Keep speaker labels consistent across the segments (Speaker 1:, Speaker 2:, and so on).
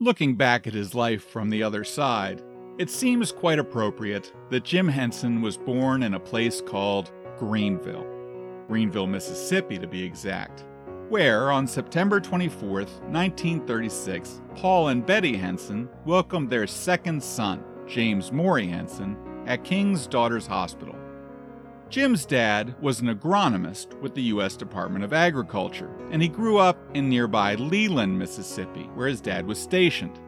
Speaker 1: Looking back at his life from the other side, it seems quite appropriate that Jim Henson was born in a place called Greenville, Greenville, Mississippi to be exact, where on September 24, 1936, Paul and Betty Henson welcomed their second son, James Maury Henson, at King's Daughters Hospital. Jim's dad was an agronomist with the U.S. Department of Agriculture, and he grew up in nearby Leland, Mississippi, where his dad was stationed.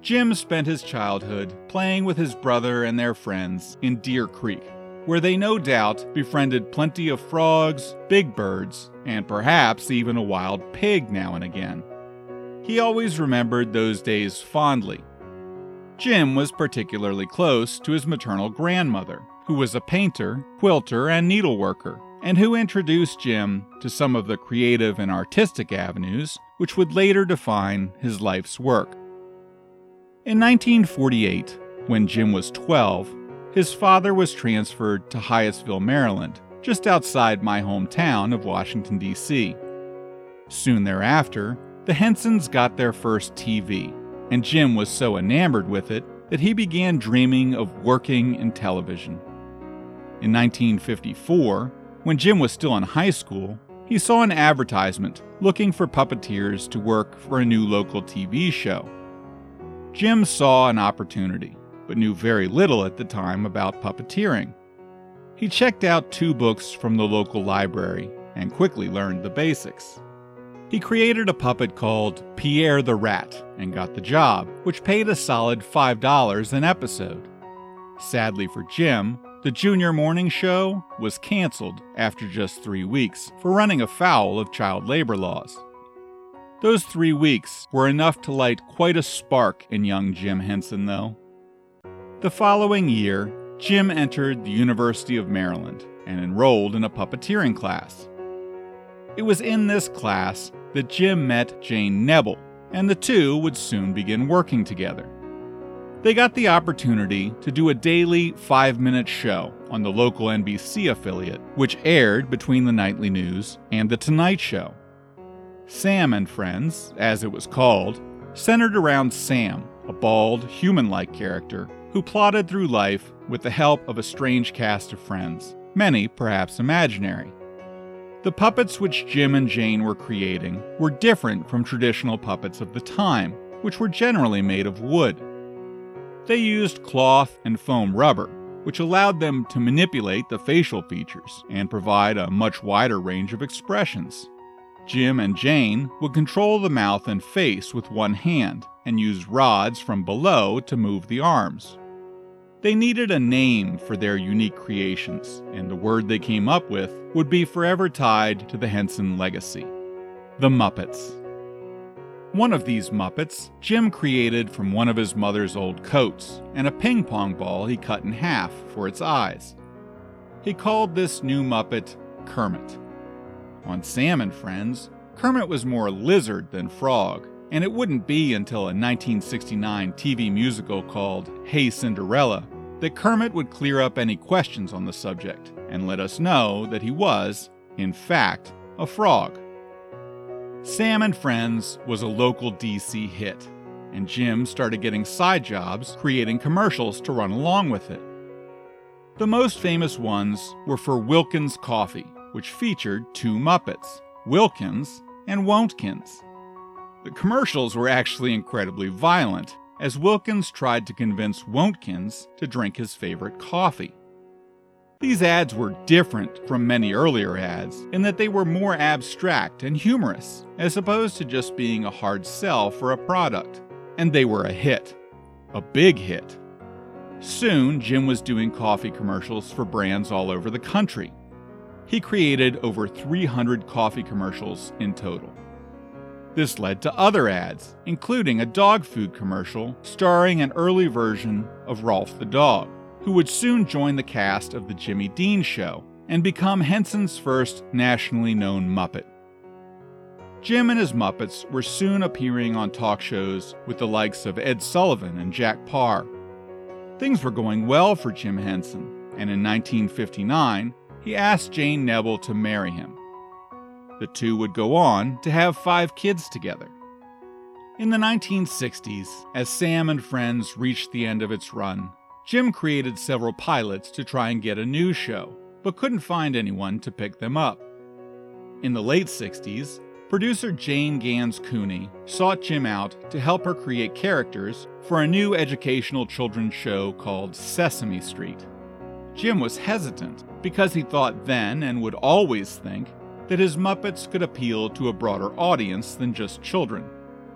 Speaker 1: Jim spent his childhood playing with his brother and their friends in Deer Creek, where they no doubt befriended plenty of frogs, big birds, and perhaps even a wild pig now and again. He always remembered those days fondly. Jim was particularly close to his maternal grandmother, who was a painter, quilter, and needleworker, and who introduced Jim to some of the creative and artistic avenues which would later define his life's work. In 1948, when Jim was 12, his father was transferred to Hyattsville, Maryland, just outside my hometown of Washington, D.C. Soon thereafter, the Hensons got their first TV, and Jim was so enamored with it that he began dreaming of working in television. In 1954, when Jim was still in high school, he saw an advertisement looking for puppeteers to work for a new local TV show. Jim saw an opportunity, but knew very little at the time about puppeteering. He checked out two books from the local library and quickly learned the basics. He created a puppet called Pierre the Rat and got the job, which paid a solid $5 an episode. Sadly for Jim, the junior morning show was canceled after just three weeks for running afoul of child labor laws. Those three weeks were enough to light quite a spark in young Jim Henson, though. The following year, Jim entered the University of Maryland and enrolled in a puppeteering class. It was in this class that Jim met Jane Nebel, and the two would soon begin working together. They got the opportunity to do a daily five minute show on the local NBC affiliate, which aired between the nightly news and The Tonight Show. Sam and Friends, as it was called, centered around Sam, a bald, human like character who plodded through life with the help of a strange cast of friends, many perhaps imaginary. The puppets which Jim and Jane were creating were different from traditional puppets of the time, which were generally made of wood. They used cloth and foam rubber, which allowed them to manipulate the facial features and provide a much wider range of expressions. Jim and Jane would control the mouth and face with one hand and use rods from below to move the arms. They needed a name for their unique creations, and the word they came up with would be forever tied to the Henson legacy the Muppets. One of these Muppets, Jim created from one of his mother's old coats and a ping pong ball he cut in half for its eyes. He called this new Muppet Kermit. On Sam and Friends, Kermit was more lizard than frog, and it wouldn't be until a 1969 TV musical called Hey Cinderella that Kermit would clear up any questions on the subject and let us know that he was, in fact, a frog. Sam and Friends was a local DC hit, and Jim started getting side jobs creating commercials to run along with it. The most famous ones were for Wilkins Coffee, which featured two Muppets, Wilkins and Won'tkins. The commercials were actually incredibly violent, as Wilkins tried to convince Won'tkins to drink his favorite coffee. These ads were different from many earlier ads in that they were more abstract and humorous, as opposed to just being a hard sell for a product. And they were a hit. A big hit. Soon, Jim was doing coffee commercials for brands all over the country. He created over 300 coffee commercials in total. This led to other ads, including a dog food commercial starring an early version of Rowlf the dog who would soon join the cast of The Jimmy Dean Show and become Henson's first nationally known Muppet. Jim and his Muppets were soon appearing on talk shows with the likes of Ed Sullivan and Jack Paar. Things were going well for Jim Henson, and in 1959, he asked Jane Nebel to marry him. The two would go on to have five kids together. In the 1960s, as Sam and Friends reached the end of its run, Jim created several pilots to try and get a new show, but couldn't find anyone to pick them up. In the late 60s, producer Jane Ganz Cooney sought Jim out to help her create characters for a new educational children's show called Sesame Street. Jim was hesitant because he thought then and would always think that his Muppets could appeal to a broader audience than just children.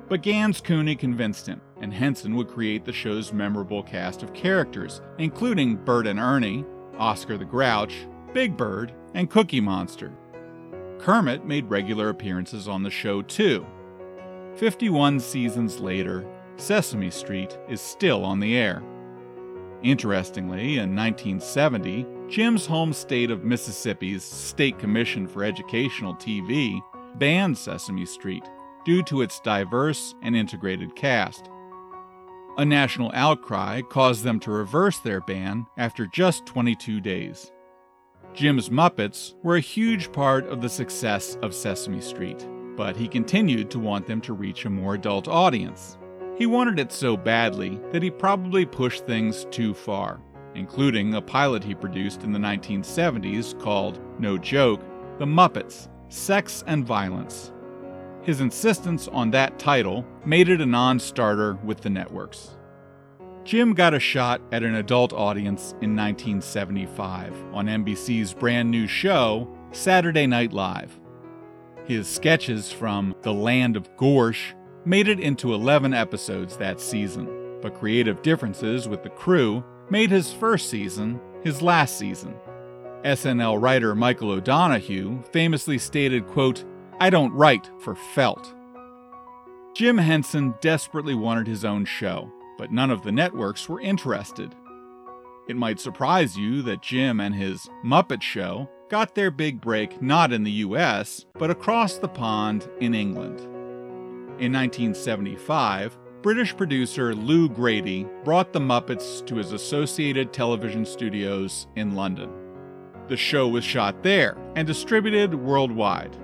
Speaker 1: But Ganz Cooney convinced him, and Henson would create the show's memorable cast of characters, including Bert and Ernie, Oscar the Grouch, Big Bird, and Cookie Monster. Kermit made regular appearances on the show too. 51 seasons later, Sesame Street is still on the air. Interestingly, in 1970, Jim's home state of Mississippi's State Commission for Educational TV banned Sesame Street due to its diverse and integrated cast. A national outcry caused them to reverse their ban after just 22 days. Jim's Muppets were a huge part of the success of Sesame Street, but he continued to want them to reach a more adult audience. He wanted it so badly that he probably pushed things too far, including a pilot he produced in the 1970s called, no joke, The Muppets Sex and Violence. His insistence on that title made it a non starter with the networks. Jim got a shot at an adult audience in 1975 on NBC's brand new show, Saturday Night Live. His sketches from The Land of Gorsh made it into 11 episodes that season, but creative differences with the crew made his first season his last season. SNL writer Michael O'Donoghue famously stated, quote, I don't write for felt. Jim Henson desperately wanted his own show, but none of the networks were interested. It might surprise you that Jim and his Muppet Show got their big break not in the US, but across the pond in England. In 1975, British producer Lou Grady brought the Muppets to his Associated Television Studios in London. The show was shot there and distributed worldwide.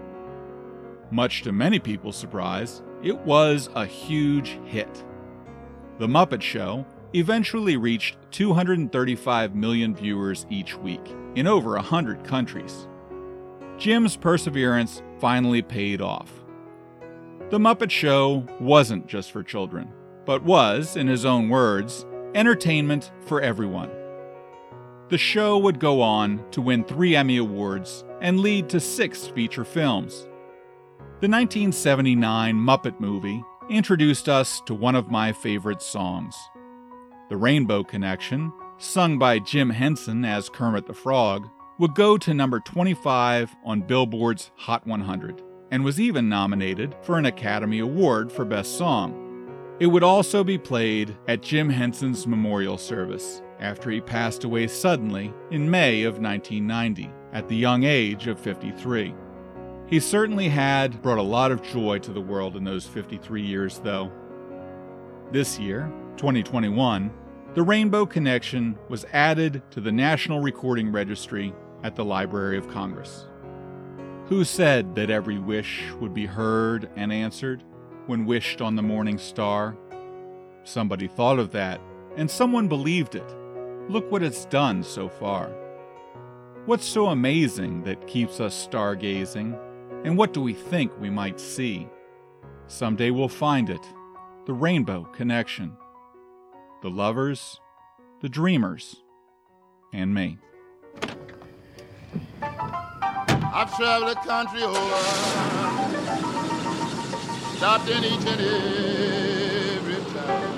Speaker 1: Much to many people's surprise, it was a huge hit. The Muppet Show eventually reached 235 million viewers each week in over 100 countries. Jim's perseverance finally paid off. The Muppet Show wasn't just for children, but was, in his own words, entertainment for everyone. The show would go on to win three Emmy Awards and lead to six feature films. The 1979 Muppet movie introduced us to one of my favorite songs. The Rainbow Connection, sung by Jim Henson as Kermit the Frog, would go to number 25 on Billboard's Hot 100 and was even nominated for an Academy Award for Best Song. It would also be played at Jim Henson's memorial service after he passed away suddenly in May of 1990 at the young age of 53. He certainly had brought a lot of joy to the world in those 53 years, though. This year, 2021, the Rainbow Connection was added to the National Recording Registry at the Library of Congress. Who said that every wish would be heard and answered when wished on the morning star? Somebody thought of that, and someone believed it. Look what it's done so far. What's so amazing that keeps us stargazing? And what do we think we might see? Someday we'll find it the rainbow connection. The lovers, the dreamers, and me.
Speaker 2: I've traveled the country over, stopped in each and every town.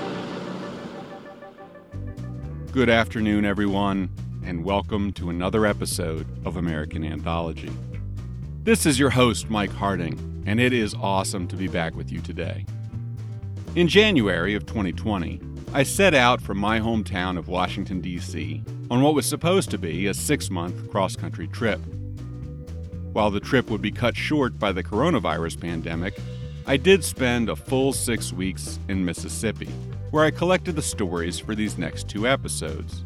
Speaker 3: Good afternoon, everyone, and welcome to another episode of American Anthology. This is your host, Mike Harding, and it is awesome to be back with you today. In January of 2020, I set out from my hometown of Washington, D.C., on what was supposed to be a six month cross country trip. While the trip would be cut short by the coronavirus pandemic, I did spend a full six weeks in Mississippi, where I collected the stories for these next two episodes.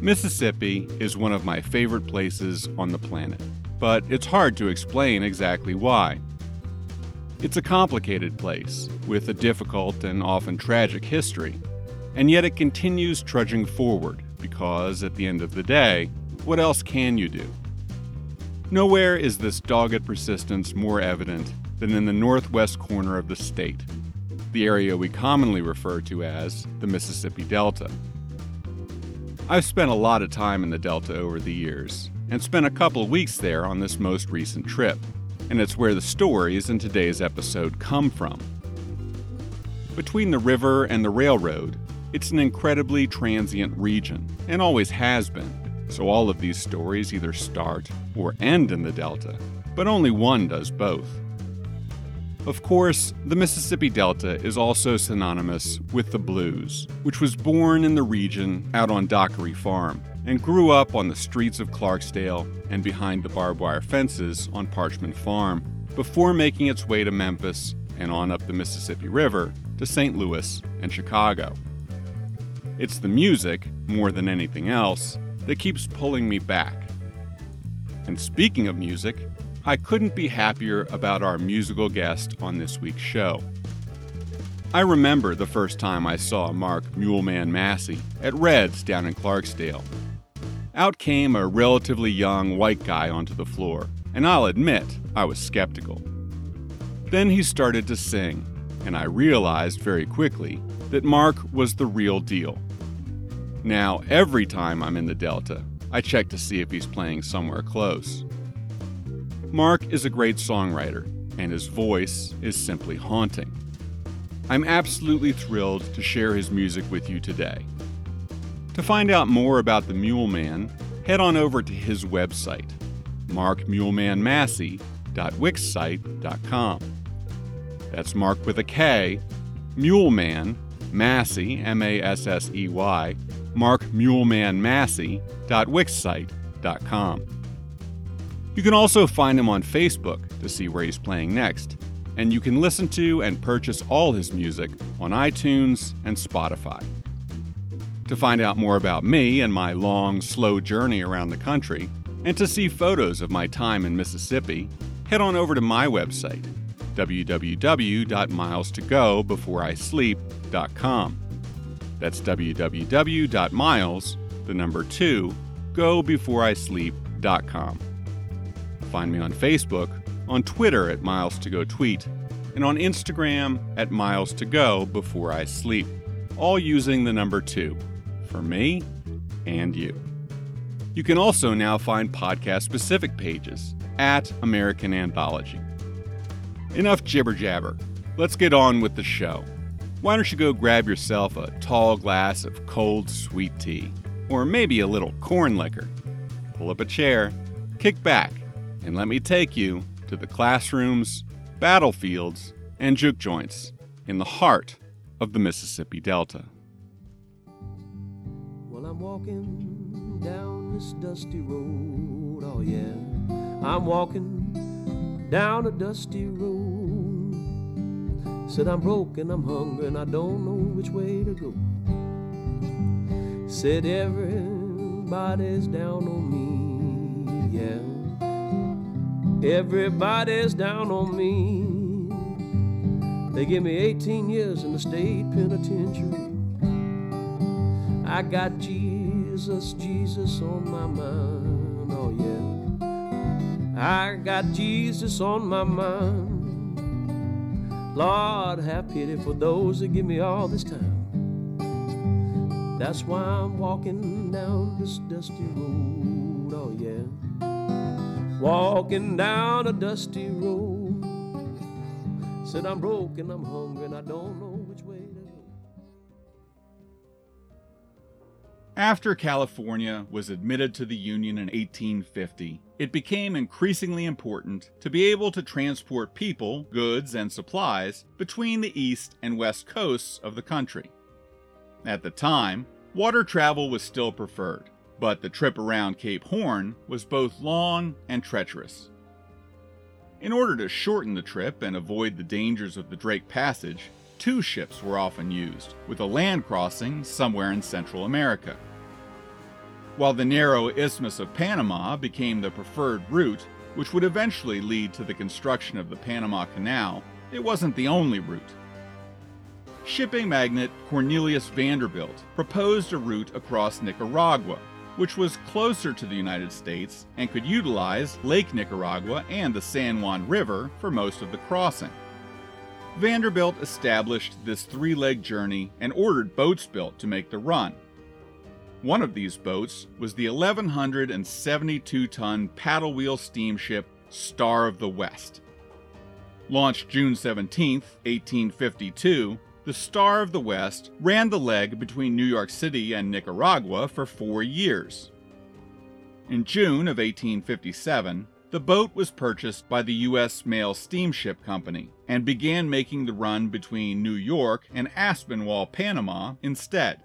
Speaker 3: Mississippi is one of my favorite places on the planet but it's hard to explain exactly why.
Speaker 1: It's a complicated place, with a difficult and often tragic history, and yet it continues trudging forward because, at the end of the day, what else can you do? Nowhere is this dogged persistence more evident than in the northwest corner of the state, the area we commonly refer to as the Mississippi Delta. I've spent a lot of time in the Delta over the years, and spent a couple weeks there on this most recent trip, and it's where the stories in today's episode come from. Between the river and the railroad, it's an incredibly transient region, and always has been, so all of these stories either start or end in the Delta, but only one does both. Of course, the Mississippi Delta is also synonymous with the blues, which was born in the region out on Dockery Farm and grew up on the streets of Clarksdale and behind the barbed wire fences on Parchman Farm before making its way to Memphis and on up the Mississippi River to St. Louis and Chicago. It's the music, more than anything else, that keeps pulling me back. And speaking of music, I couldn't be happier about our musical guest on this week's show. I remember the first time I saw Mark Muleman Massey at Red's down in Clarksdale out came a relatively young white guy onto the floor, and I'll admit I was skeptical. Then he started to sing, and I realized very quickly that Mark was the real deal. Now, every time I'm in the Delta, I check to see if he's playing somewhere close. Mark is a great songwriter, and his voice is simply haunting. I'm absolutely thrilled to share his music with you today. To find out more about the Mule Man, head on over to his website, markmulemanmassey.wixsite.com. That's Mark with a K, Muleman, Massey, M A S S E Y, markmulemanmassey.wixsite.com. You can also find him on Facebook to see where he's playing next, and you can listen to and purchase all his music on iTunes and Spotify. To find out more about me and my long, slow journey around the country, and to see photos of my time in Mississippi, head on over to my website, www.milestogobeforeisleep.com. That's www.miles, the number 2, gobeforeisleep.com. Find me on Facebook, on Twitter at Miles to Go Tweet, and on Instagram at Miles to Go Before I Sleep, all using the number 2 for me and you. You can also now find podcast specific pages at American Anthology. Enough jibber jabber. Let's get on with the show. Why don't you go grab yourself a tall glass of cold sweet tea, or maybe a little corn liquor? Pull up a chair, kick back, and let me take you to the classrooms, battlefields, and juke joints in the heart of the Mississippi Delta.
Speaker 4: Well, I'm walking down this dusty road. Oh, yeah. I'm walking down a dusty road. Said I'm broke and I'm hungry and I don't know which way to go. Said everybody's down on me. Yeah. Everybody's down on me. They give me 18 years in the state penitentiary. I got Jesus, Jesus on my mind, oh yeah. I got Jesus on my mind. Lord, have pity for those that give me all this time. That's why I'm walking down this dusty road, oh yeah. Walking down a dusty road. Said I'm broke and I'm hungry and I don't know which way to go.
Speaker 5: After California was admitted to the Union in 1850, it became increasingly important to be able to transport people, goods, and supplies between the east and west coasts of the country. At the time, water travel was still preferred, but the trip around Cape Horn was both long and treacherous. In order to shorten the trip and avoid the dangers of the Drake Passage, two ships were often used, with a land crossing somewhere in Central America. While the narrow Isthmus of Panama became the preferred route, which would eventually lead to the construction of the Panama Canal,
Speaker 1: it wasn't the only route. Shipping magnate Cornelius Vanderbilt proposed a route across Nicaragua, which was closer to the United States and could utilize Lake Nicaragua and the San Juan River for most of the crossing. Vanderbilt established this three leg journey and ordered boats built to make the run. One of these boats was the 1,172 ton paddle wheel steamship Star of the West. Launched June 17, 1852, the Star of the West ran the leg between New York City and Nicaragua for four years. In June of 1857, the boat was purchased by the U.S. Mail Steamship Company and began making the run between New York and Aspinwall, Panama instead.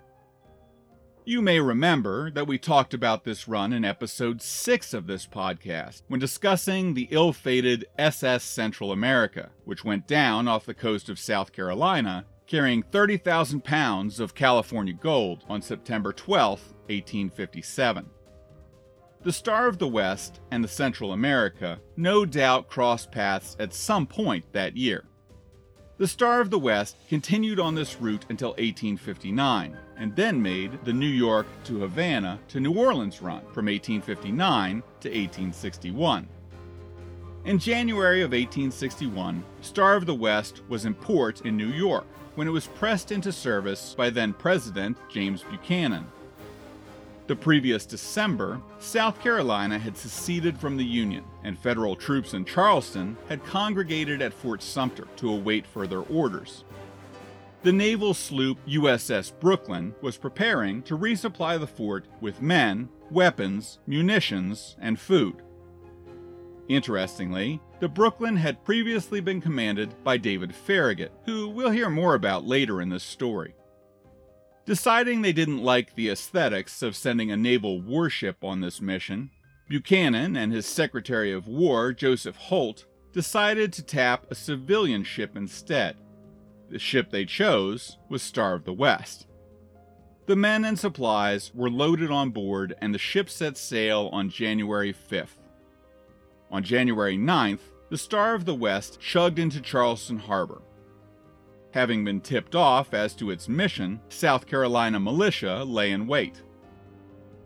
Speaker 1: You may remember that we talked about this run in episode 6 of this podcast when discussing the ill fated SS Central America, which went down off the coast of South Carolina carrying 30,000 pounds of California gold on September 12, 1857. The Star of the West and the Central America no doubt crossed paths at some point that year. The Star of the West continued on this route until 1859, and then made the New York to Havana to New Orleans run from 1859 to 1861. In January of 1861, Star of the West was in port in New York when it was pressed into service by then President James Buchanan. The previous December, South Carolina had seceded from the Union, and federal troops in Charleston had congregated at Fort Sumter to await further orders. The naval sloop USS Brooklyn was preparing to resupply the fort with men, weapons, munitions, and food. Interestingly, the Brooklyn had previously been commanded by David Farragut, who we'll hear more about later in this story. Deciding they didn't like the aesthetics of sending a naval warship on this mission, Buchanan and his Secretary of War, Joseph Holt, decided to tap a civilian ship instead. The ship they chose was Star of the West. The men and supplies were loaded on board, and the ship set sail on January 5th. On January 9th, the Star of the West chugged into Charleston Harbor, Having been tipped off as to its mission, South Carolina militia lay in wait.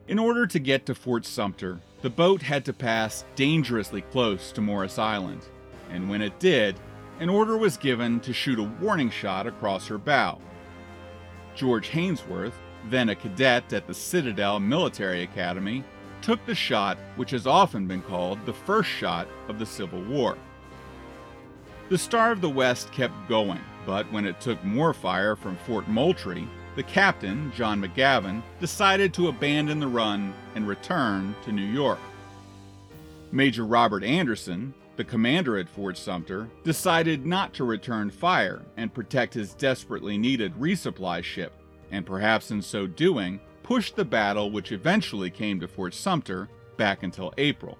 Speaker 1: In order to get to Fort Sumter, the boat had to pass dangerously close to Morris Island, and when it did, an order was given to shoot a warning shot across her bow. George Haynsworth, then a cadet at the Citadel Military Academy, took the shot which has often been called the first shot of the Civil War. The Star of the West kept going, but when it took more fire from Fort Moultrie, the captain, John McGavin, decided to abandon the run and return to New York. Major Robert Anderson, the commander at Fort Sumter, decided not to return fire and protect his desperately needed resupply ship, and perhaps in so doing, pushed the battle which eventually came to Fort Sumter back until April.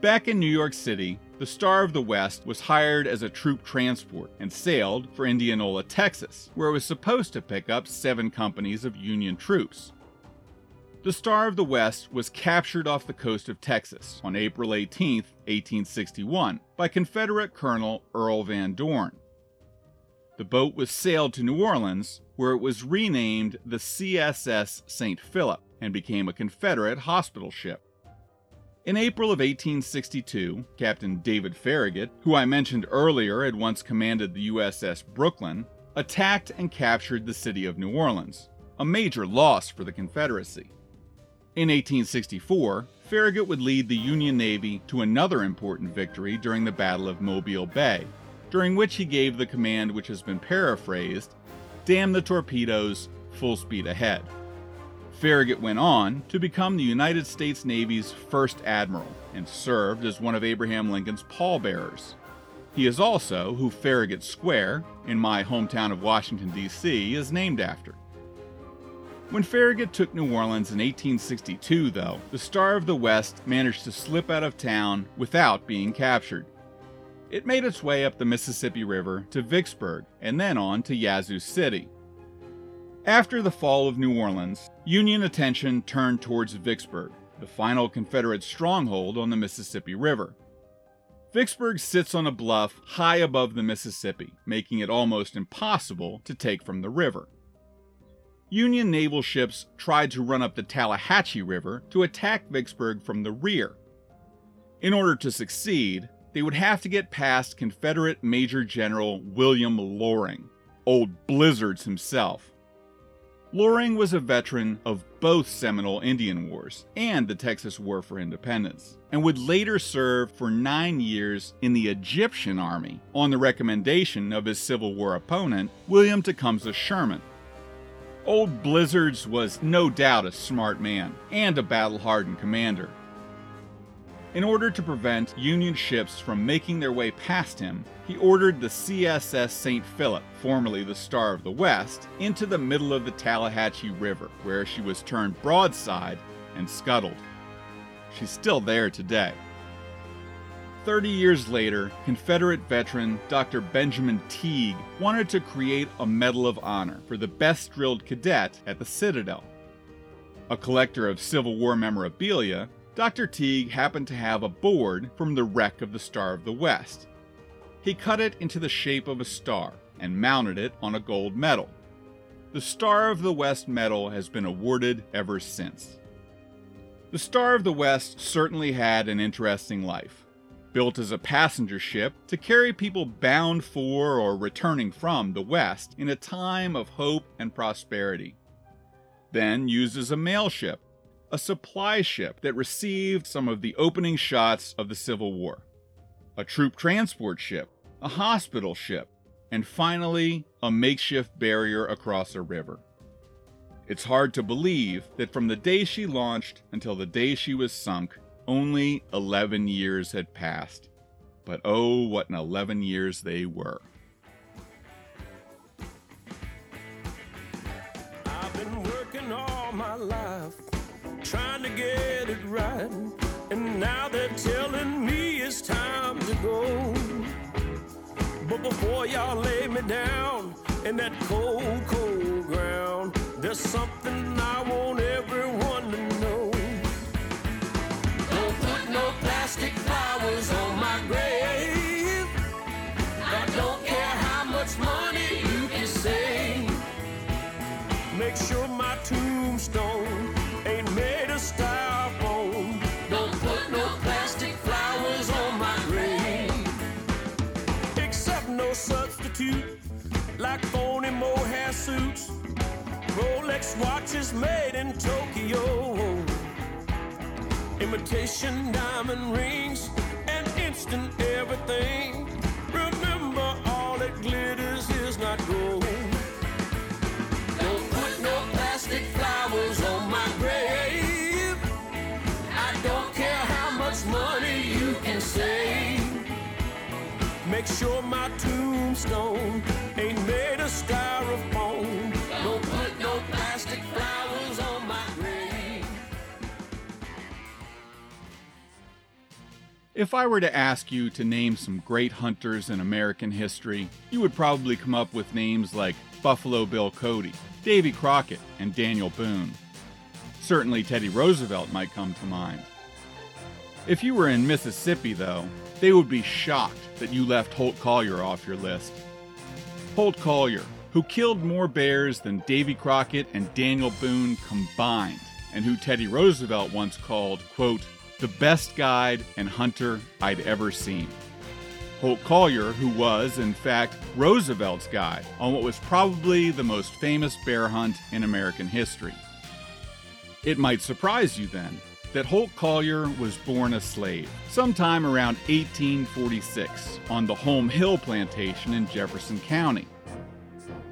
Speaker 1: Back in New York City, the Star of the West was hired as a troop transport and sailed for Indianola, Texas, where it was supposed to pick up seven companies of Union troops. The Star of the West was captured off the coast of Texas on April 18, 1861, by Confederate Colonel Earl Van Dorn. The boat was sailed to New Orleans, where it was renamed the CSS St. Philip and became a Confederate hospital ship. In April of 1862, Captain David Farragut, who I mentioned earlier had once commanded the USS Brooklyn, attacked and captured the city of New Orleans, a major loss for the Confederacy. In 1864, Farragut would lead the Union Navy to another important victory during the Battle of Mobile Bay, during which he gave the command which has been paraphrased Damn the torpedoes, full speed ahead. Farragut went on to become the United States Navy's first admiral and served as one of Abraham Lincoln's pallbearers. He is also who Farragut Square, in my hometown of Washington, D.C., is named after. When Farragut took New Orleans in 1862, though, the Star of the West managed to slip out of town without being captured. It made its way up the Mississippi River to Vicksburg and then on to Yazoo City, after the fall of New Orleans, Union attention turned towards Vicksburg, the final Confederate stronghold on the Mississippi River. Vicksburg sits on a bluff high above the Mississippi, making it almost impossible to take from the river. Union naval ships tried to run up the Tallahatchie River to attack Vicksburg from the rear. In order to succeed, they would have to get past Confederate Major General William Loring, Old Blizzards himself. Loring was a veteran of both Seminole Indian Wars and the Texas War for Independence, and would later serve for nine years in the Egyptian Army on the recommendation of his Civil War opponent, William Tecumseh Sherman. Old Blizzards was no doubt a smart man and a battle hardened commander, in order to prevent Union ships from making their way past him, he ordered the CSS St. Philip, formerly the Star of the West, into the middle of the Tallahatchie River, where she was turned broadside and scuttled. She's still there today. Thirty years later, Confederate veteran Dr. Benjamin Teague wanted to create a Medal of Honor for the best drilled cadet at the Citadel. A collector of Civil War memorabilia, Dr. Teague happened to have a board from the wreck of the Star of the West. He cut it into the shape of a star and mounted it on a gold medal. The Star of the West medal has been awarded ever since. The Star of the West certainly had an interesting life. Built as a passenger ship to carry people bound for or returning from the West in a time of hope and prosperity. Then used as a mail ship a supply ship that received some of the opening shots of the Civil War, a troop transport ship, a hospital ship, and finally, a makeshift barrier across a river. It's hard to believe that from the day she launched until the day she was sunk, only 11 years had passed. But oh, what an 11 years they were.
Speaker 4: I've been working all my life trying to get it right. And now they're telling me it's time to go. But before y'all lay me down in that cold, cold ground, there's something I want everyone Rolex watches made in Tokyo. Imitation diamond rings and instant everything. Remember, all that glitters is not gold. Don't put no plastic flowers on my grave. I don't care how much money you can save. Make sure my tombstone ain't made of styrofoam.
Speaker 1: If I were to ask you to name some great hunters in American history, you would probably come up with names like Buffalo Bill Cody, Davy Crockett, and Daniel Boone. Certainly Teddy Roosevelt might come to mind. If you were in Mississippi, though, they would be shocked that you left Holt Collier off your list. Holt Collier, who killed more bears than Davy Crockett and Daniel Boone combined, and who Teddy Roosevelt once called, quote, the best guide and hunter I'd ever seen. Holt Collier, who was, in fact, Roosevelt's guide on what was probably the most famous bear hunt in American history. It might surprise you then that Holt Collier was born a slave sometime around 1846 on the Home Hill plantation in Jefferson County.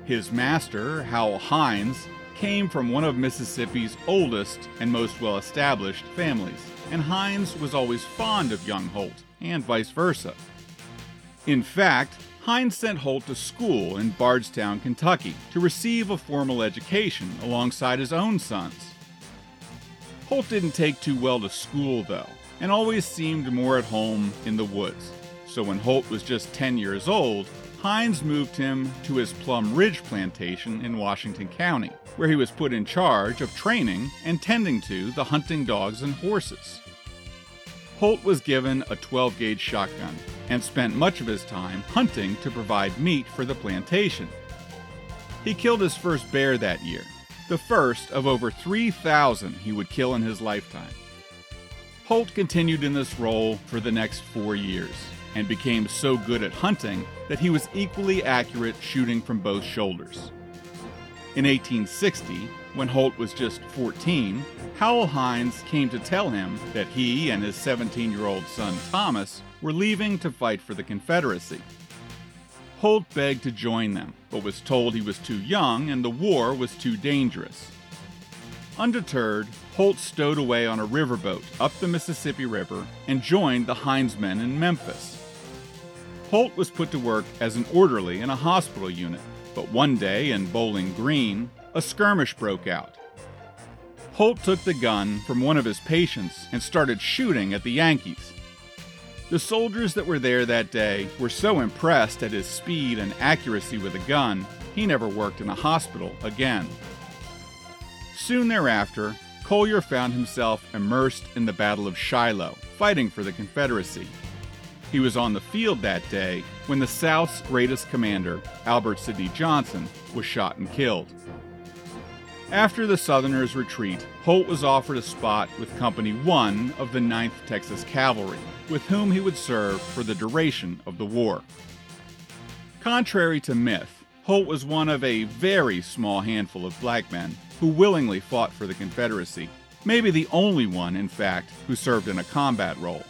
Speaker 1: His master, Howell Hinds, came from one of Mississippi's oldest and most well established families, and Hinds was always fond of young Holt, and vice versa. In fact, Hinds sent Holt to school in Bardstown, Kentucky, to receive a formal education alongside his own sons. Holt didn't take too well to school, though, and always seemed more at home in the woods. So when Holt was just 10 years old, Hinds moved him to his Plum Ridge plantation in Washington County, where he was put in charge of training and tending to the hunting dogs and horses. Holt was given a 12 gauge shotgun and spent much of his time hunting to provide meat for the plantation. He killed his first bear that year, the first of over 3,000 he would kill in his lifetime. Holt continued in this role for the next four years and became so good at hunting that he was equally accurate shooting from both shoulders. In 1860, when Holt was just 14, Howell Hinds came to tell him that he and his 17 year old son Thomas were leaving to fight for the Confederacy. Holt begged to join them, but was told he was too young and the war was too dangerous. Undeterred, Holt stowed away on a riverboat up the Mississippi River and joined the Hinds men in Memphis. Holt was put to work as an orderly in a hospital unit, but one day in Bowling Green, a skirmish broke out. Holt took the gun from one of his patients and started shooting at the Yankees. The soldiers that were there that day were so impressed at his speed and accuracy with a gun, he never worked in a hospital again. Soon thereafter, Collier found himself immersed in the Battle of Shiloh, fighting for the Confederacy. He was on the field that day when the South's greatest commander, Albert Sidney Johnston, was shot and killed. After the Southerners' retreat, Holt was offered a spot with Company 1 of the 9th Texas Cavalry, with whom he would serve for the duration of the war. Contrary to myth, Holt was one of a very small handful of black men who willingly fought for the Confederacy, maybe the only one, in fact, who served in a combat role.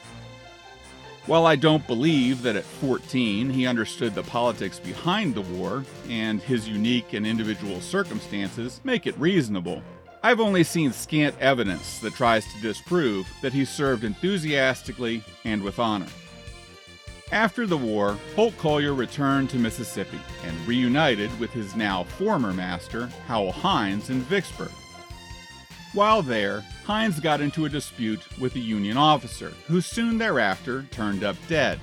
Speaker 1: While I don't believe that at 14 he understood the politics behind the war and his unique and individual circumstances make it reasonable, I've only seen scant evidence that tries to disprove that he served enthusiastically and with honor. After the war, Holt Collier returned to Mississippi and reunited with his now former master, Howell Hinds, in Vicksburg. While there, Hinds got into a dispute with a Union officer, who soon thereafter turned up dead.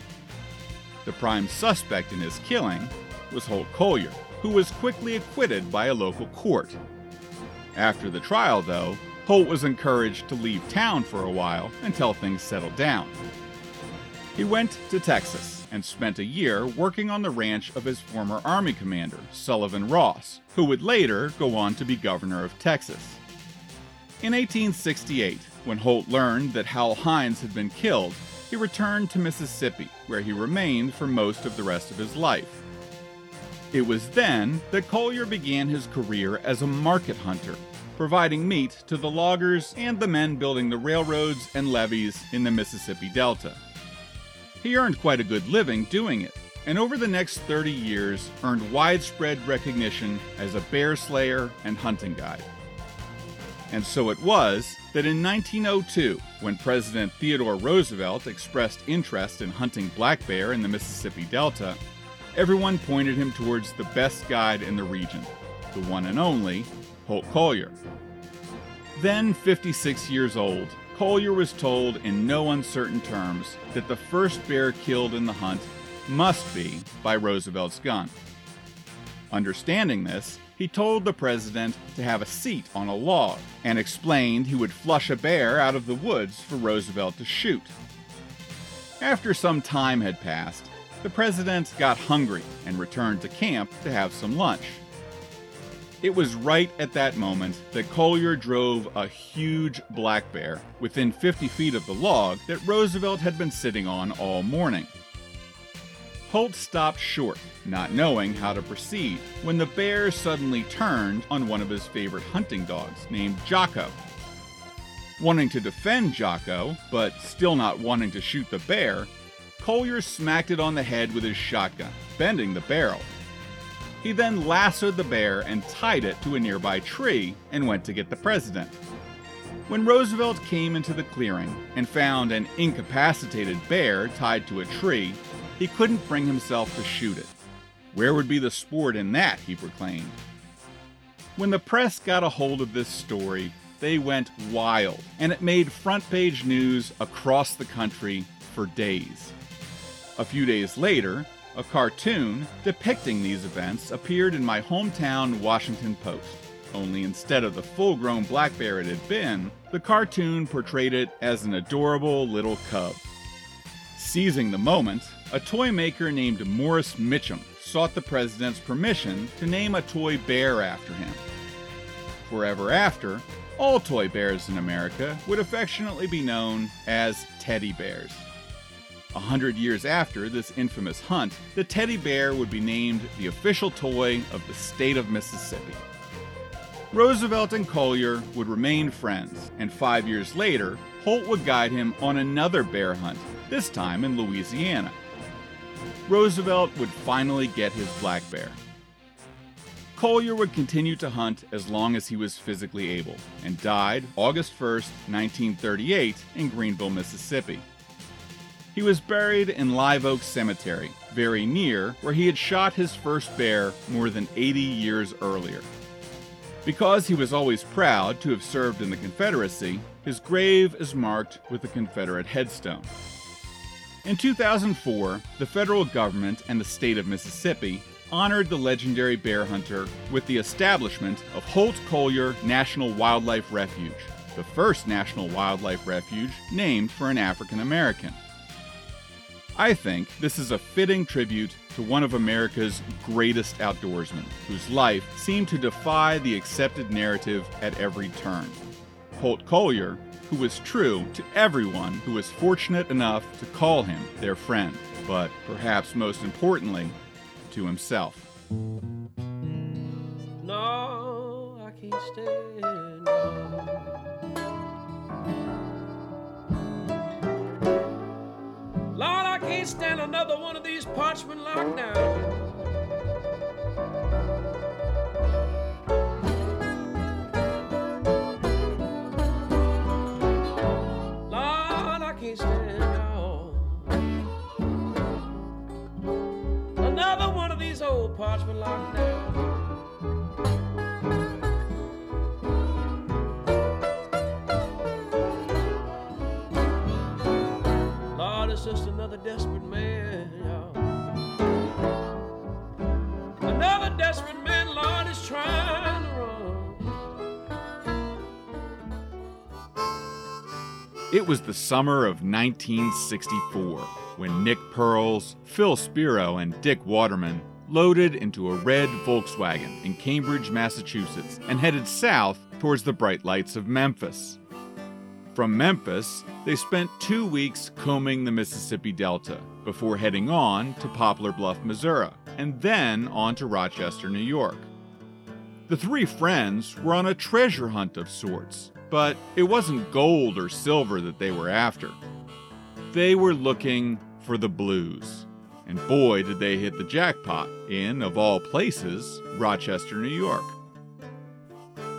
Speaker 1: The prime suspect in his killing was Holt Collier, who was quickly acquitted by a local court. After the trial, though, Holt was encouraged to leave town for a while until things settled down. He went to Texas and spent a year working on the ranch of his former Army commander, Sullivan Ross, who would later go on to be governor of Texas. In 1868, when Holt learned that Hal Hinds had been killed, he returned to Mississippi, where he remained for most of the rest of his life. It was then that Collier began his career as a market hunter, providing meat to the loggers and the men building the railroads and levees in the Mississippi Delta. He earned quite a good living doing it, and over the next 30 years earned widespread recognition as a bear slayer and hunting guide. And so it was that in 1902, when President Theodore Roosevelt expressed interest in hunting black bear in the Mississippi Delta, everyone pointed him towards the best guide in the region, the one and only Holt Collier. Then 56 years old, Collier was told in no uncertain terms that the first bear killed in the hunt must be by Roosevelt's gun. Understanding this, he told the president to have a seat on a log and explained he would flush a bear out of the woods for Roosevelt to shoot. After some time had passed, the president got hungry and returned to camp to have some lunch. It was right at that moment that Collier drove a huge black bear within 50 feet of the log that Roosevelt had been sitting on all morning. Holt stopped short, not knowing how to proceed, when the bear suddenly turned on one of his favorite hunting dogs named Jocko. Wanting to defend Jocko, but still not wanting to shoot the bear, Collier smacked it on the head with his shotgun, bending the barrel. He then lassoed the bear and tied it to a nearby tree and went to get the president. When Roosevelt came into the clearing and found an incapacitated bear tied to a tree, he couldn't bring himself to shoot it. Where would be the sport in that, he proclaimed. When the press got a hold of this story, they went wild, and it made front page news across the country for days. A few days later, a cartoon depicting these events appeared in my hometown Washington Post, only instead of the full grown black bear it had been, the cartoon portrayed it as an adorable little cub. Seizing the moment, a toy maker named Morris Michtom sought the president's permission to name a toy bear after him. Forever after, all toy bears in America would affectionately be known as teddy bears. A hundred years after this infamous hunt, the teddy bear would be named the official toy of the state of Mississippi. Roosevelt and Collier would remain friends, and five years later, Holt would guide him on another bear hunt, this time in Louisiana. Roosevelt would finally get his black bear. Collier would continue to hunt as long as he was physically able, and died August 1, 1938, in Greenville, Mississippi. He was buried in Live Oak Cemetery, very near where he had shot his first bear more than 80 years earlier. Because he was always proud to have served in the Confederacy, his grave is marked with a Confederate headstone. In 2004, the federal government and the state of Mississippi honored the legendary bear hunter with the establishment of Holt Collier National Wildlife Refuge, the first national wildlife refuge named for an African American. I think this is a fitting tribute to one of America's greatest outdoorsmen, whose life seemed to defy the accepted narrative at every turn. Holt Collier, who was true to everyone who was fortunate enough to call him their friend, but perhaps most importantly, to himself.
Speaker 4: No, I can't stand Lord, I can't stand another one of these Parchman lockdowns. Parchment. Lord, it's just another desperate man, y'all. Another desperate man, Lord, is trying.
Speaker 1: It was the summer of 1964 when Nick Perls, Phil Spiro, and Dick Waterman loaded into a red Volkswagen in Cambridge, Massachusetts, and headed south towards the bright lights of Memphis. From Memphis, they spent two weeks combing the Mississippi Delta before heading on to Poplar Bluff, Missouri, and then on to Rochester, New York. The three friends were on a treasure hunt of sorts, but it wasn't gold or silver that they were after. They were looking for the blues. And boy, did they hit the jackpot in, of all places, Rochester, New York.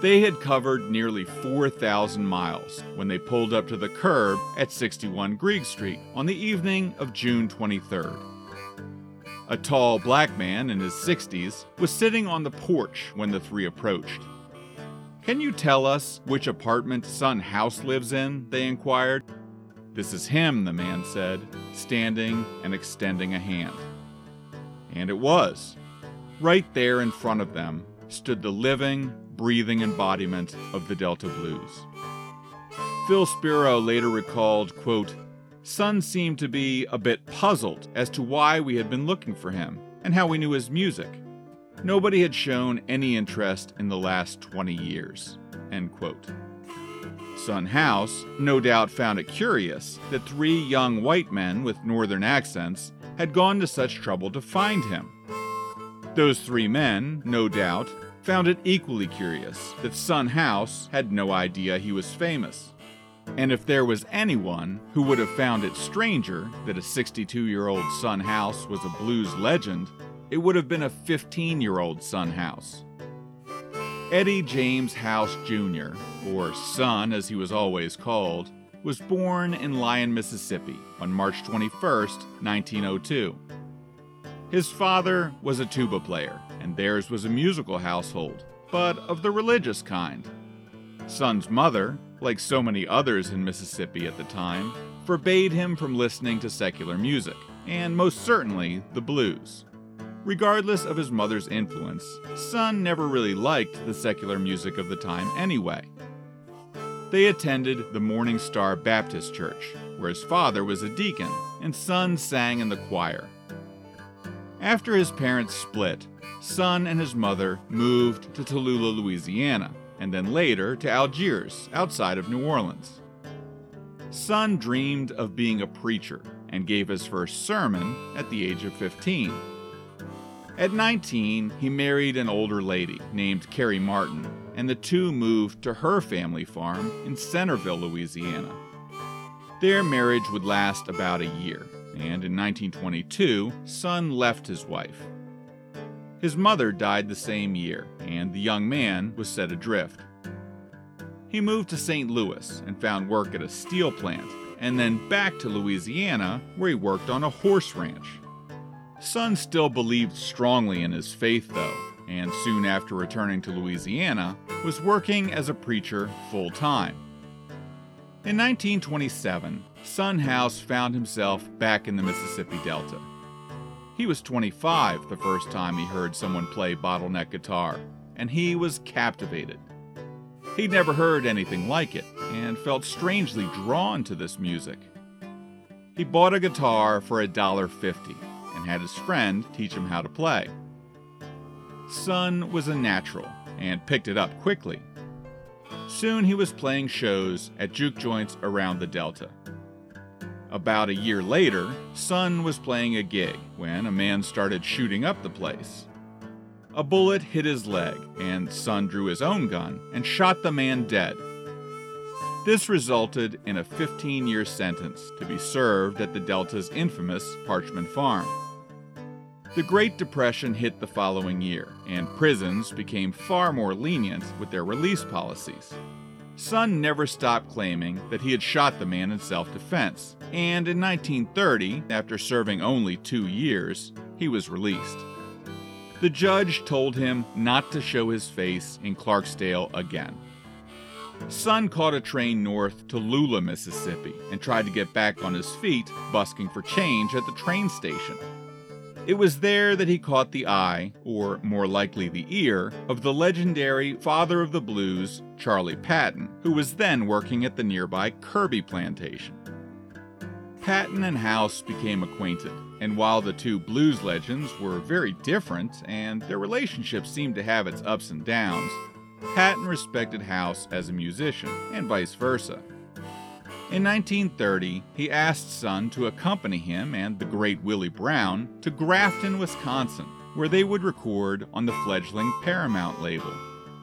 Speaker 1: They had covered nearly 4,000 miles when they pulled up to the curb at 61 Grieg Street on the evening of June 23rd. A tall black man in his 60s was sitting on the porch when the three approached. Can you tell us which apartment Son House lives in? They inquired. This is him, the man said, standing and extending a hand. And it was. Right there in front of them stood the living, breathing embodiment of the Delta Blues. Phil Spiro later recalled, quote, Son seemed to be a bit puzzled as to why we had been looking for him and how we knew his music. Nobody had shown any interest in the last 20 years. End quote. Son House no doubt found it curious that three young white men with northern accents had gone to such trouble to find him. Those three men, no doubt, found it equally curious that Son House had no idea he was famous. And if there was anyone who would have found it stranger that a 62 year old Son House was a blues legend, it would have been a 15 year old Son House. Eddie James House Jr., or Son as he was always called, was born in Lyon, Mississippi on March 21, 1902. His father was a tuba player, and theirs was a musical household, but of the religious kind. Son's mother, like so many others in Mississippi at the time, forbade him from listening to secular music, and most certainly the blues. Regardless of his mother's influence, Son never really liked the secular music of the time anyway. They attended the Morning Star Baptist Church, where his father was a deacon and Son sang in the choir. After his parents split, Son and his mother moved to Tallulah, Louisiana, and then later to Algiers, outside of New Orleans. Son dreamed of being a preacher and gave his first sermon at the age of 15. At 19, he married an older lady named Carrie Martin, and the two moved to her family farm in Centerville, Louisiana. Their marriage would last about a year, and in 1922, Son left his wife. His mother died the same year, and the young man was set adrift. He moved to St. Louis and found work at a steel plant, and then back to Louisiana, where he worked on a horse ranch. Son still believed strongly in his faith, though, and soon after returning to Louisiana, was working as a preacher full time. In 1927, Son House found himself back in the Mississippi Delta. He was 25 the first time he heard someone play bottleneck guitar, and he was captivated. He'd never heard anything like it and felt strangely drawn to this music. He bought a guitar for $1.50 had his friend teach him how to play. Son was a natural and picked it up quickly. Soon he was playing shows at juke joints around the Delta. About a year later, Son was playing a gig when a man started shooting up the place. A bullet hit his leg, and Son drew his own gun and shot the man dead. This resulted in a 15 year sentence to be served at the Delta's infamous Parchman Farm. The Great Depression hit the following year, and prisons became far more lenient with their release policies. Son never stopped claiming that he had shot the man in self defense, and in 1930, after serving only two years, he was released. The judge told him not to show his face in Clarksdale again. Son caught a train north to Lula, Mississippi, and tried to get back on his feet, busking for change at the train station. It was there that he caught the eye, or more likely the ear, of the legendary father of the blues, Charlie Patton, who was then working at the nearby Kirby plantation. Patton and House became acquainted, and while the two blues legends were very different and their relationship seemed to have its ups and downs, Patton respected House as a musician, and vice versa. In 1930, he asked Son to accompany him and the great Willie Brown to Grafton, Wisconsin, where they would record on the fledgling Paramount label.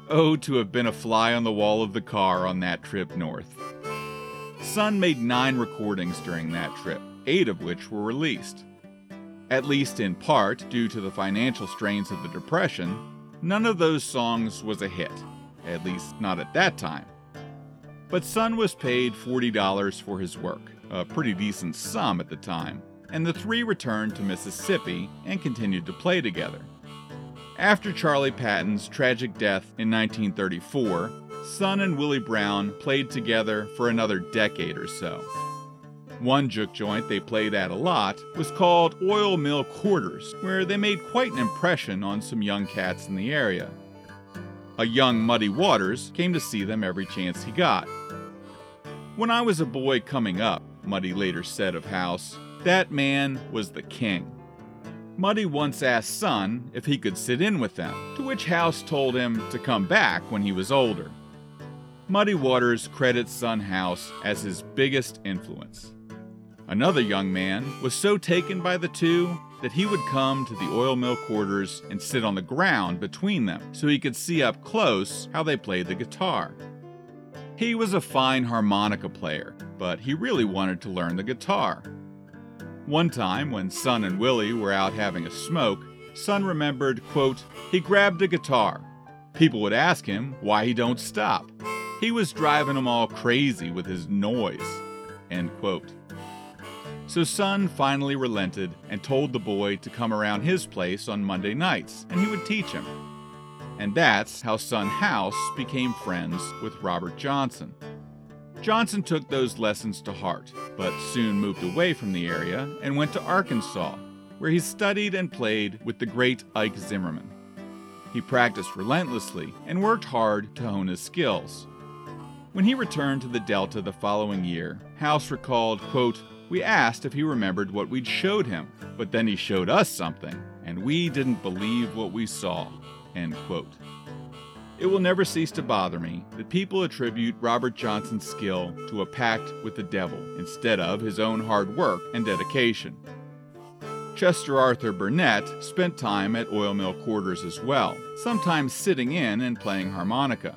Speaker 1: Oh, to have been a fly on the wall of the car on that trip north. Son made nine recordings during that trip, eight of which were released. At least in part due to the financial strains of the Depression, none of those songs was a hit, at least not at that time. But Son was paid $40 for his work, a pretty decent sum at the time, and the three returned to Mississippi and continued to play together. After Charlie Patton's tragic death in 1934, Son and Willie Brown played together for another decade or so. One juke joint they played at a lot was called Oil Mill Quarters, where they made quite an impression on some young cats in the area. A young Muddy Waters came to see them every chance he got, when I was a boy coming up, Muddy later said of House, that man was the king. Muddy once asked Son if he could sit in with them, to which House told him to come back when he was older. Muddy Waters credits Son House as his biggest influence. Another young man was so taken by the two that he would come to the oil mill quarters and sit on the ground between them so he could see up close how they played the guitar. He was a fine harmonica player, but he really wanted to learn the guitar. One time, when Son and Willie were out having a smoke, Son remembered, quote, he grabbed a guitar. People would ask him why he don't stop. He was driving them all crazy with his noise, end quote. So Son finally relented and told the boy to come around his place on Monday nights, and he would teach him. And that's how Son House became friends with Robert Johnson. Johnson took those lessons to heart, but soon moved away from the area and went to Arkansas, where he studied and played with the great Ike Zimmerman. He practiced relentlessly and worked hard to hone his skills. When he returned to the Delta the following year, House recalled, quote, We asked if he remembered what we'd showed him, but then he showed us something, and we didn't believe what we saw. End quote. It will never cease to bother me that people attribute Robert Johnson's skill to a pact with the devil instead of his own hard work and dedication. Chester Arthur Burnett spent time at oil mill quarters as well, sometimes sitting in and playing harmonica.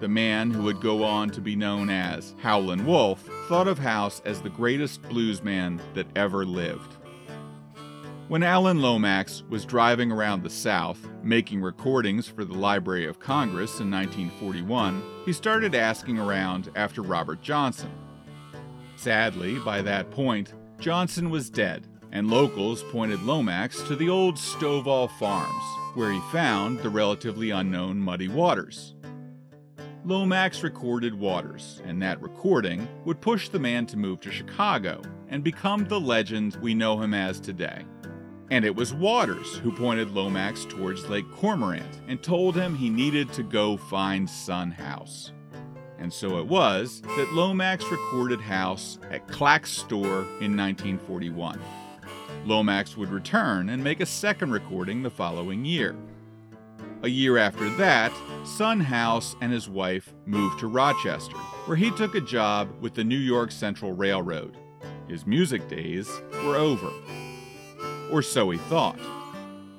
Speaker 1: The man who would go on to be known as Howlin' Wolf thought of House as the greatest bluesman that ever lived. When Alan Lomax was driving around the South, making recordings for the Library of Congress in 1941, he started asking around after Robert Johnson. Sadly, by that point, Johnson was dead, and locals pointed Lomax to the old Stovall Farms, where he found the relatively unknown Muddy Waters. Lomax recorded Waters, and that recording would push the man to move to Chicago and become the legend we know him as today. And it was Waters who pointed Lomax towards Lake Cormorant and told him he needed to go find Son House. And so it was that Lomax recorded House at Clack's store in 1941. Lomax would return and make a second recording the following year. A year after that, Son House and his wife moved to Rochester, where he took a job with the New York Central Railroad. His music days were over or so he thought.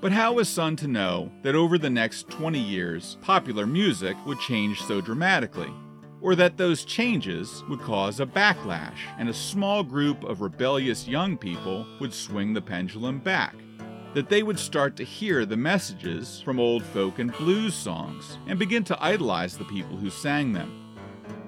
Speaker 1: But how was Son to know that over the next 20 years, popular music would change so dramatically? Or that those changes would cause a backlash and a small group of rebellious young people would swing the pendulum back? That they would start to hear the messages from old folk and blues songs and begin to idolize the people who sang them?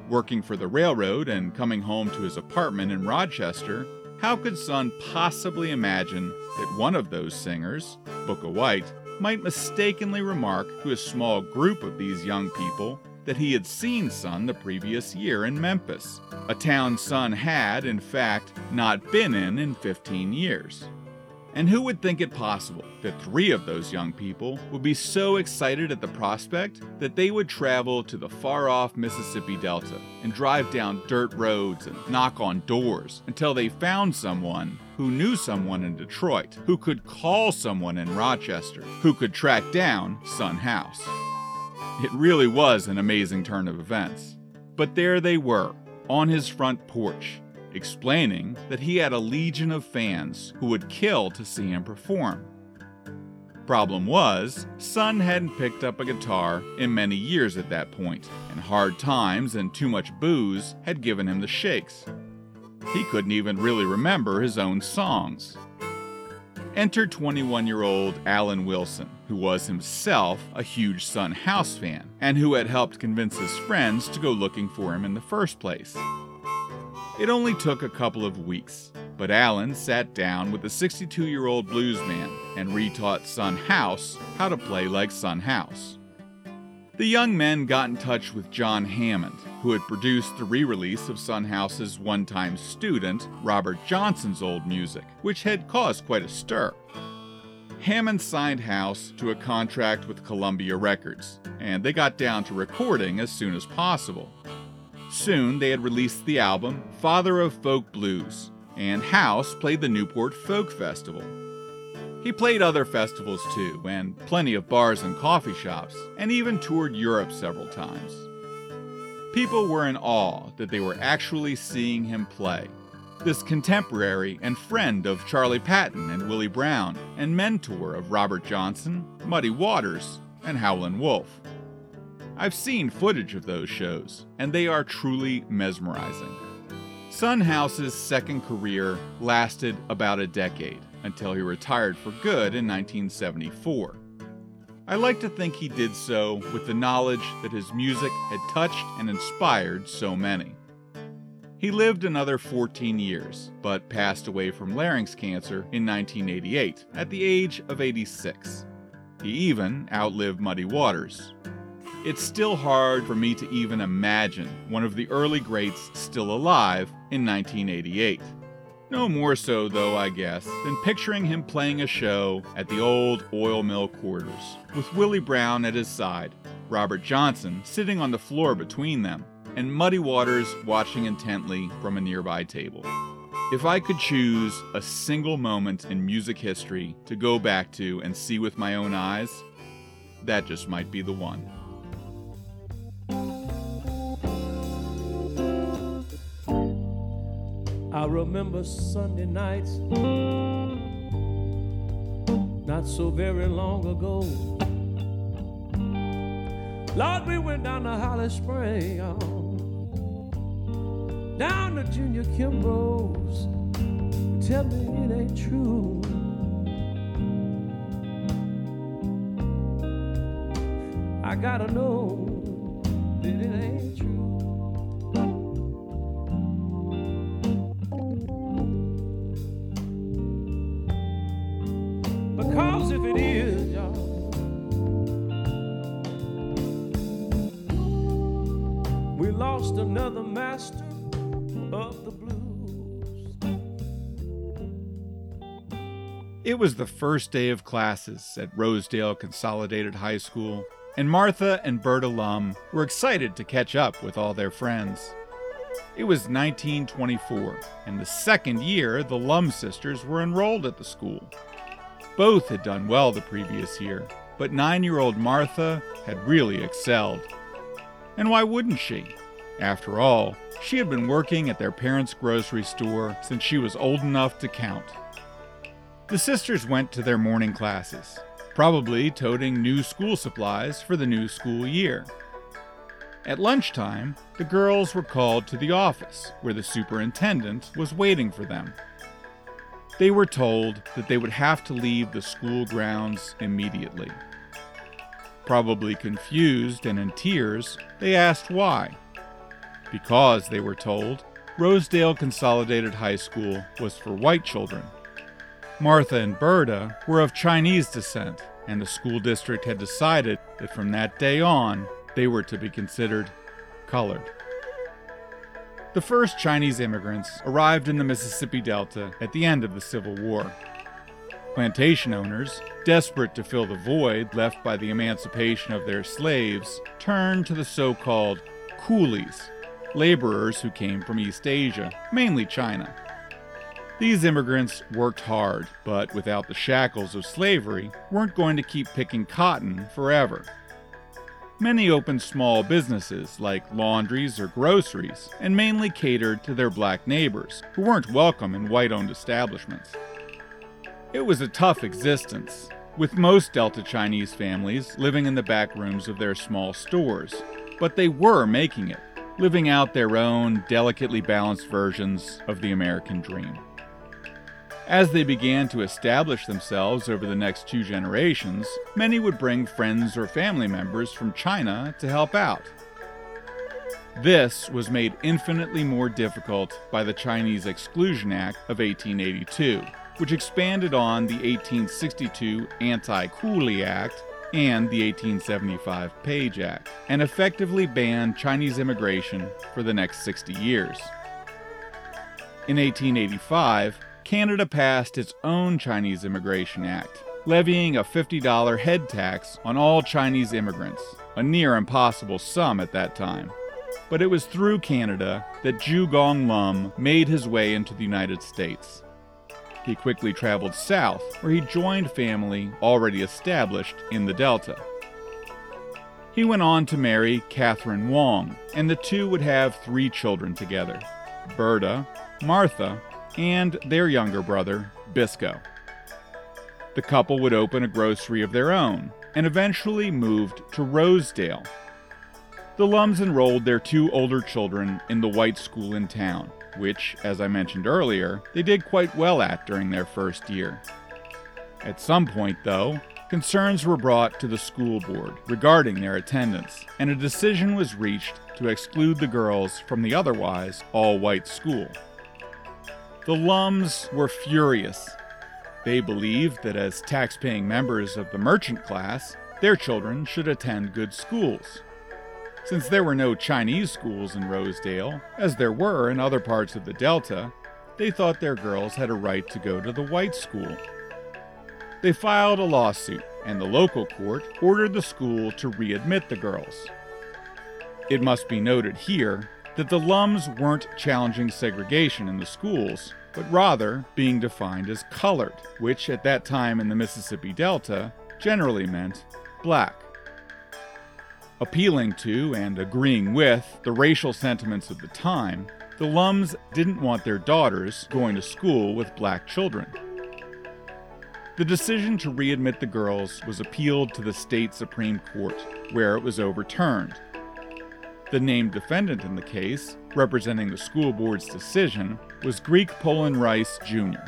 Speaker 1: Working for the railroad and coming home to his apartment in Rochester, how could Son possibly imagine that one of those singers, Booker White, might mistakenly remark to a small group of these young people that he had seen Son the previous year in Memphis, a town Son had, in fact, not been in in 15 years? And who would think it possible that three of those young people would be so excited at the prospect that they would travel to the far off Mississippi Delta and drive down dirt roads and knock on doors until they found someone who knew someone in Detroit, who could call someone in Rochester, who could track down Son House? It really was an amazing turn of events. But there they were, on his front porch, explaining that he had a legion of fans who would kill to see him perform. Problem was, Son hadn't picked up a guitar in many years at that point, and hard times and too much booze had given him the shakes. He couldn't even really remember his own songs. Enter 21 year old Alan Wilson, who was himself a huge Son House fan and who had helped convince his friends to go looking for him in the first place. It only took a couple of weeks, but Alan sat down with the 62 year old bluesman and retaught Son House how to play like Son House. The young men got in touch with John Hammond, who had produced the re release of Son House's one time student, Robert Johnson's old music, which had caused quite a stir. Hammond signed House to a contract with Columbia Records, and they got down to recording as soon as possible. Soon they had released the album Father of Folk Blues, and House played the Newport Folk Festival. He played other festivals too, and plenty of bars and coffee shops, and even toured Europe several times. People were in awe that they were actually seeing him play. This contemporary and friend of Charlie Patton and Willie Brown, and mentor of Robert Johnson, Muddy Waters, and Howlin' Wolf. I've seen footage of those shows, and they are truly mesmerizing. Son House's second career lasted about a decade until he retired for good in 1974. I like to think he did so with the knowledge that his music had touched and inspired so many. He lived another 14 years, but passed away from larynx cancer in 1988 at the age of 86. He even outlived Muddy Waters, it's still hard for me to even imagine one of the early greats still alive in 1988. No more so, though, I guess, than picturing him playing a show at the old oil mill quarters, with Willie Brown at his side, Robert Johnson sitting on the floor between them, and Muddy Waters watching intently from a nearby table. If I could choose a single moment in music history to go back to and see with my own eyes, that just might be the one.
Speaker 4: I remember Sunday nights, not so very long ago. Lord, we went down to Holly Spring, down to Junior Kimbrough's. Tell me it ain't true. I gotta know that it ain't true.
Speaker 1: Was the first day of classes at Rosedale Consolidated High School, and Martha and Berta Lum were excited to catch up with all their friends. It was 1924, and the second year the Lum sisters were enrolled at the school. Both had done well the previous year, but nine year old Martha had really excelled. And why wouldn't she? After all, she had been working at their parents' grocery store since she was old enough to count. The sisters went to their morning classes, probably toting new school supplies for the new school year. At lunchtime, the girls were called to the office, where the superintendent was waiting for them. They were told that they would have to leave the school grounds immediately. Probably confused and in tears, they asked why. Because, they were told, Rosedale Consolidated High School was for white children. Martha and Berta were of Chinese descent, and the school district had decided that from that day on, they were to be considered colored. The first Chinese immigrants arrived in the Mississippi Delta at the end of the Civil War. Plantation owners, desperate to fill the void left by the emancipation of their slaves, turned to the so called coolies, laborers who came from East Asia, mainly China. These immigrants worked hard, but without the shackles of slavery, weren't going to keep picking cotton forever. Many opened small businesses like laundries or groceries and mainly catered to their black neighbors, who weren't welcome in white owned establishments. It was a tough existence, with most Delta Chinese families living in the back rooms of their small stores, but they were making it, living out their own delicately balanced versions of the American dream. As they began to establish themselves over the next two generations, many would bring friends or family members from China to help out. This was made infinitely more difficult by the Chinese Exclusion Act of 1882, which expanded on the 1862 Anti Coolie Act and the 1875 Page Act, and effectively banned Chinese immigration for the next 60 years. In 1885, Canada passed its own Chinese Immigration Act, levying a $50 head tax on all Chinese immigrants, a near impossible sum at that time. But it was through Canada that Zhu Gong Lum made his way into the United States. He quickly traveled south, where he joined family already established in the Delta. He went on to marry Catherine Wong, and the two would have three children together Berta, Martha, and their younger brother, Bisco. The couple would open a grocery of their own and eventually moved to Rosedale. The Lums enrolled their two older children in the white school in town, which, as I mentioned earlier, they did quite well at during their first year. At some point, though, concerns were brought to the school board regarding their attendance, and a decision was reached to exclude the girls from the otherwise all white school. The Lums were furious. They believed that as tax-paying members of the merchant class, their children should attend good schools. Since there were no Chinese schools in Rosedale, as there were in other parts of the Delta, they thought their girls had a right to go to the white school. They filed a lawsuit, and the local court ordered the school to readmit the girls. It must be noted here that the Lums weren't challenging segregation in the schools, but rather being defined as colored, which at that time in the Mississippi Delta generally meant black. Appealing to and agreeing with the racial sentiments of the time, the Lums didn't want their daughters going to school with black children. The decision to readmit the girls was appealed to the state Supreme Court, where it was overturned. The named defendant in the case, representing the school board's decision, was Greek Poland Rice Jr.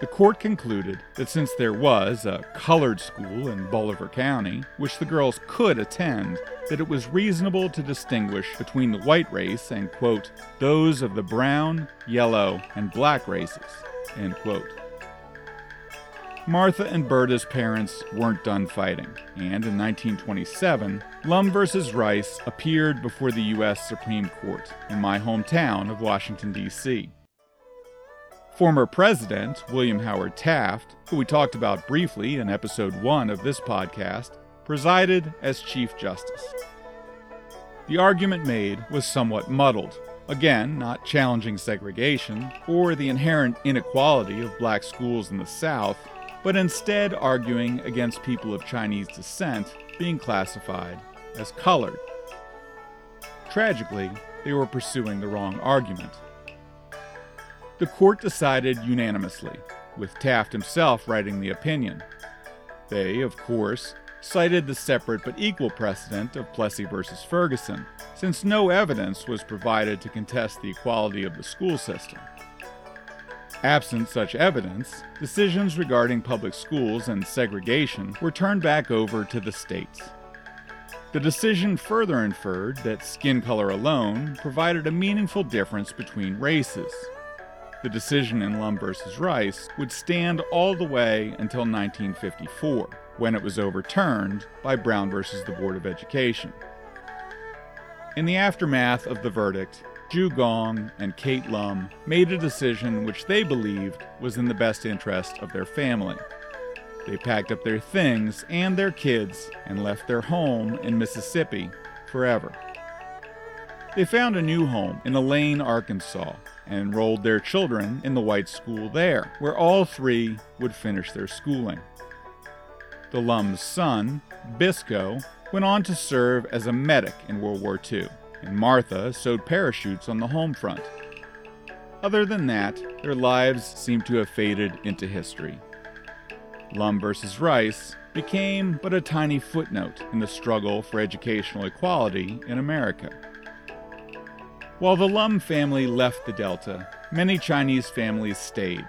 Speaker 1: The court concluded that since there was a colored school in Bolivar County, which the girls could attend, that it was reasonable to distinguish between the white race and, quote, those of the brown, yellow, and black races, end quote. Martha and Berta's parents weren't done fighting, and in 1927, Lum versus Rice appeared before the U.S. Supreme Court in my hometown of Washington, D.C. Former President William Howard Taft, who we talked about briefly in episode 1 of this podcast, presided as Chief Justice. The argument made was somewhat muddled, again, not challenging segregation or the inherent inequality of black schools in the South, but instead arguing against people of Chinese descent being classified as colored. Tragically, they were pursuing the wrong argument. The court decided unanimously, with Taft himself writing the opinion. They, of course, cited the separate but equal precedent of Plessy v. Ferguson, since no evidence was provided to contest the equality of the school system. Absent such evidence, decisions regarding public schools and segregation were turned back over to the states. The decision further inferred that skin color alone provided a meaningful difference between races, the decision in Lum versus Rice would stand all the way until 1954, when it was overturned by Brown versus the Board of Education. In the aftermath of the verdict, Ju Gong and Kate Lum made a decision which they believed was in the best interest of their family. They packed up their things and their kids and left their home in Mississippi forever. They found a new home in Elaine, Arkansas, and enrolled their children in the white school there, where all three would finish their schooling. The Lum's son, Bisco, went on to serve as a medic in World War II, and Martha sewed parachutes on the home front. Other than that, their lives seem to have faded into history. Lum versus Rice became but a tiny footnote in the struggle for educational equality in America. While the Lum family left the Delta, many Chinese families stayed.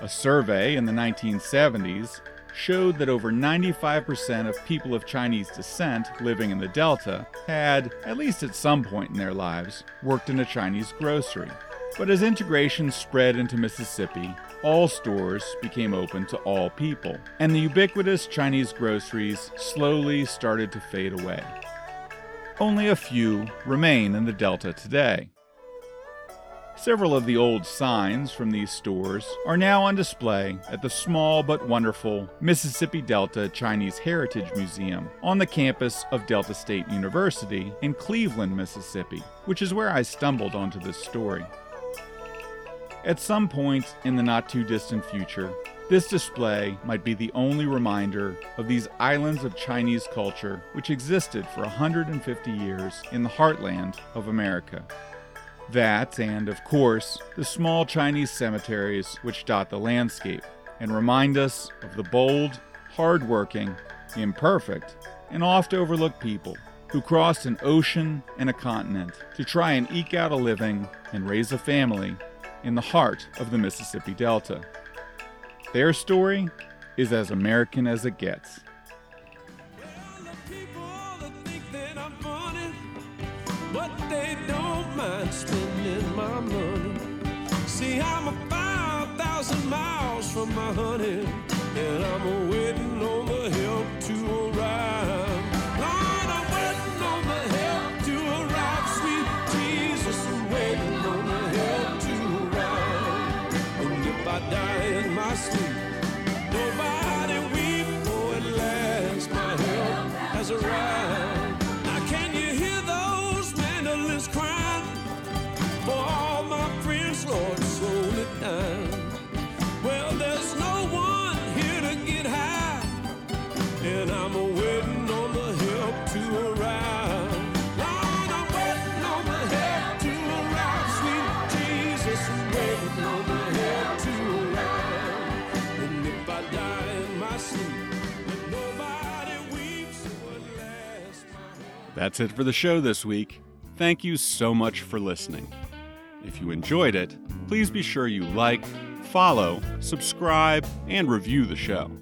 Speaker 1: A survey in the 1970s showed that over 95% of people of Chinese descent living in the Delta had, at least at some point in their lives, worked in a Chinese grocery. But as integration spread into Mississippi, all stores became open to all people, and the ubiquitous Chinese groceries slowly started to fade away. Only a few remain in the Delta today. Several of the old signs from these stores are now on display at the small but wonderful Mississippi Delta Chinese Heritage Museum on the campus of Delta State University in Cleveland, Mississippi, which is where I stumbled onto this story. At some point in the not too distant future, this display might be the only reminder of these islands of Chinese culture which existed for 150 years in the heartland of America. That, and of course, the small Chinese cemeteries which dot the landscape and remind us of the bold, hard-working, imperfect, and oft overlooked people who crossed an ocean and a continent to try and eke out a living and raise a family in the heart of the Mississippi Delta. Their story is as American as it gets. Miles from my honey, and I'm waiting That's it for the show this week. Thank you so much for listening. If you enjoyed it, please be sure you like, follow, subscribe, and review the show.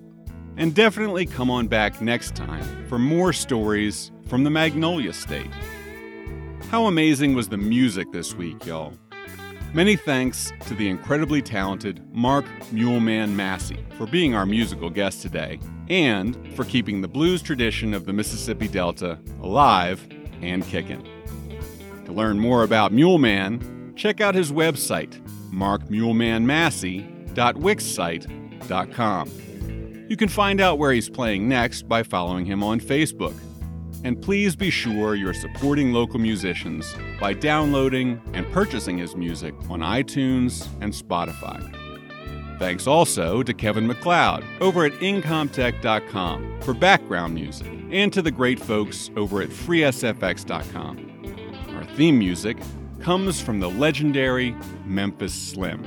Speaker 1: And definitely come on back next time for more stories from the Magnolia State. How amazing was the music this week, y'all? Many thanks to the incredibly talented Mark Muleman Massey for being our musical guest today and for keeping the blues tradition of the Mississippi Delta alive and kicking. To learn more about Muleman, check out his website, markmulemanmassey.wixsite.com. You can find out where he's playing next by following him on Facebook. And please be sure you're supporting local musicians by downloading and purchasing his music on iTunes and Spotify. Thanks also to Kevin MacLeod over at Incompetech.com for background music, and to the great folks over at FreeSFX.com. Our theme music comes from the legendary Memphis Slim.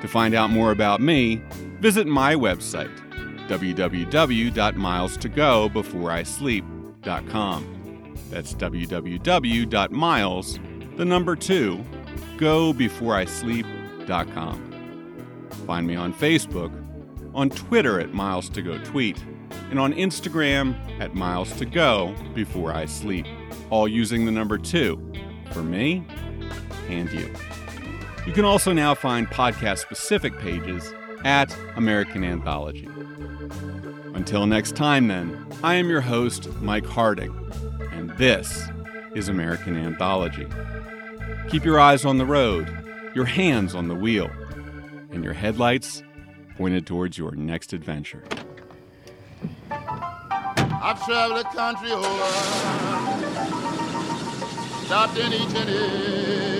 Speaker 1: To find out more about me, visit my website, www.miles2gobeforeisleep.com. That's www.miles, the number two, gobeforeisleep.com. Find me on Facebook, on Twitter at Miles to Go Tweet, and on Instagram at Miles to Go Before I Sleep, all using the number two for me and you. You can also now find podcast specific pages at American Anthology. Until next time, then, I am your host, Mike Harding, and this is American Anthology. Keep your eyes on the road, your hands on the wheel, and your headlights pointed towards your next adventure.
Speaker 2: I've traveled the country over, stopped in each and every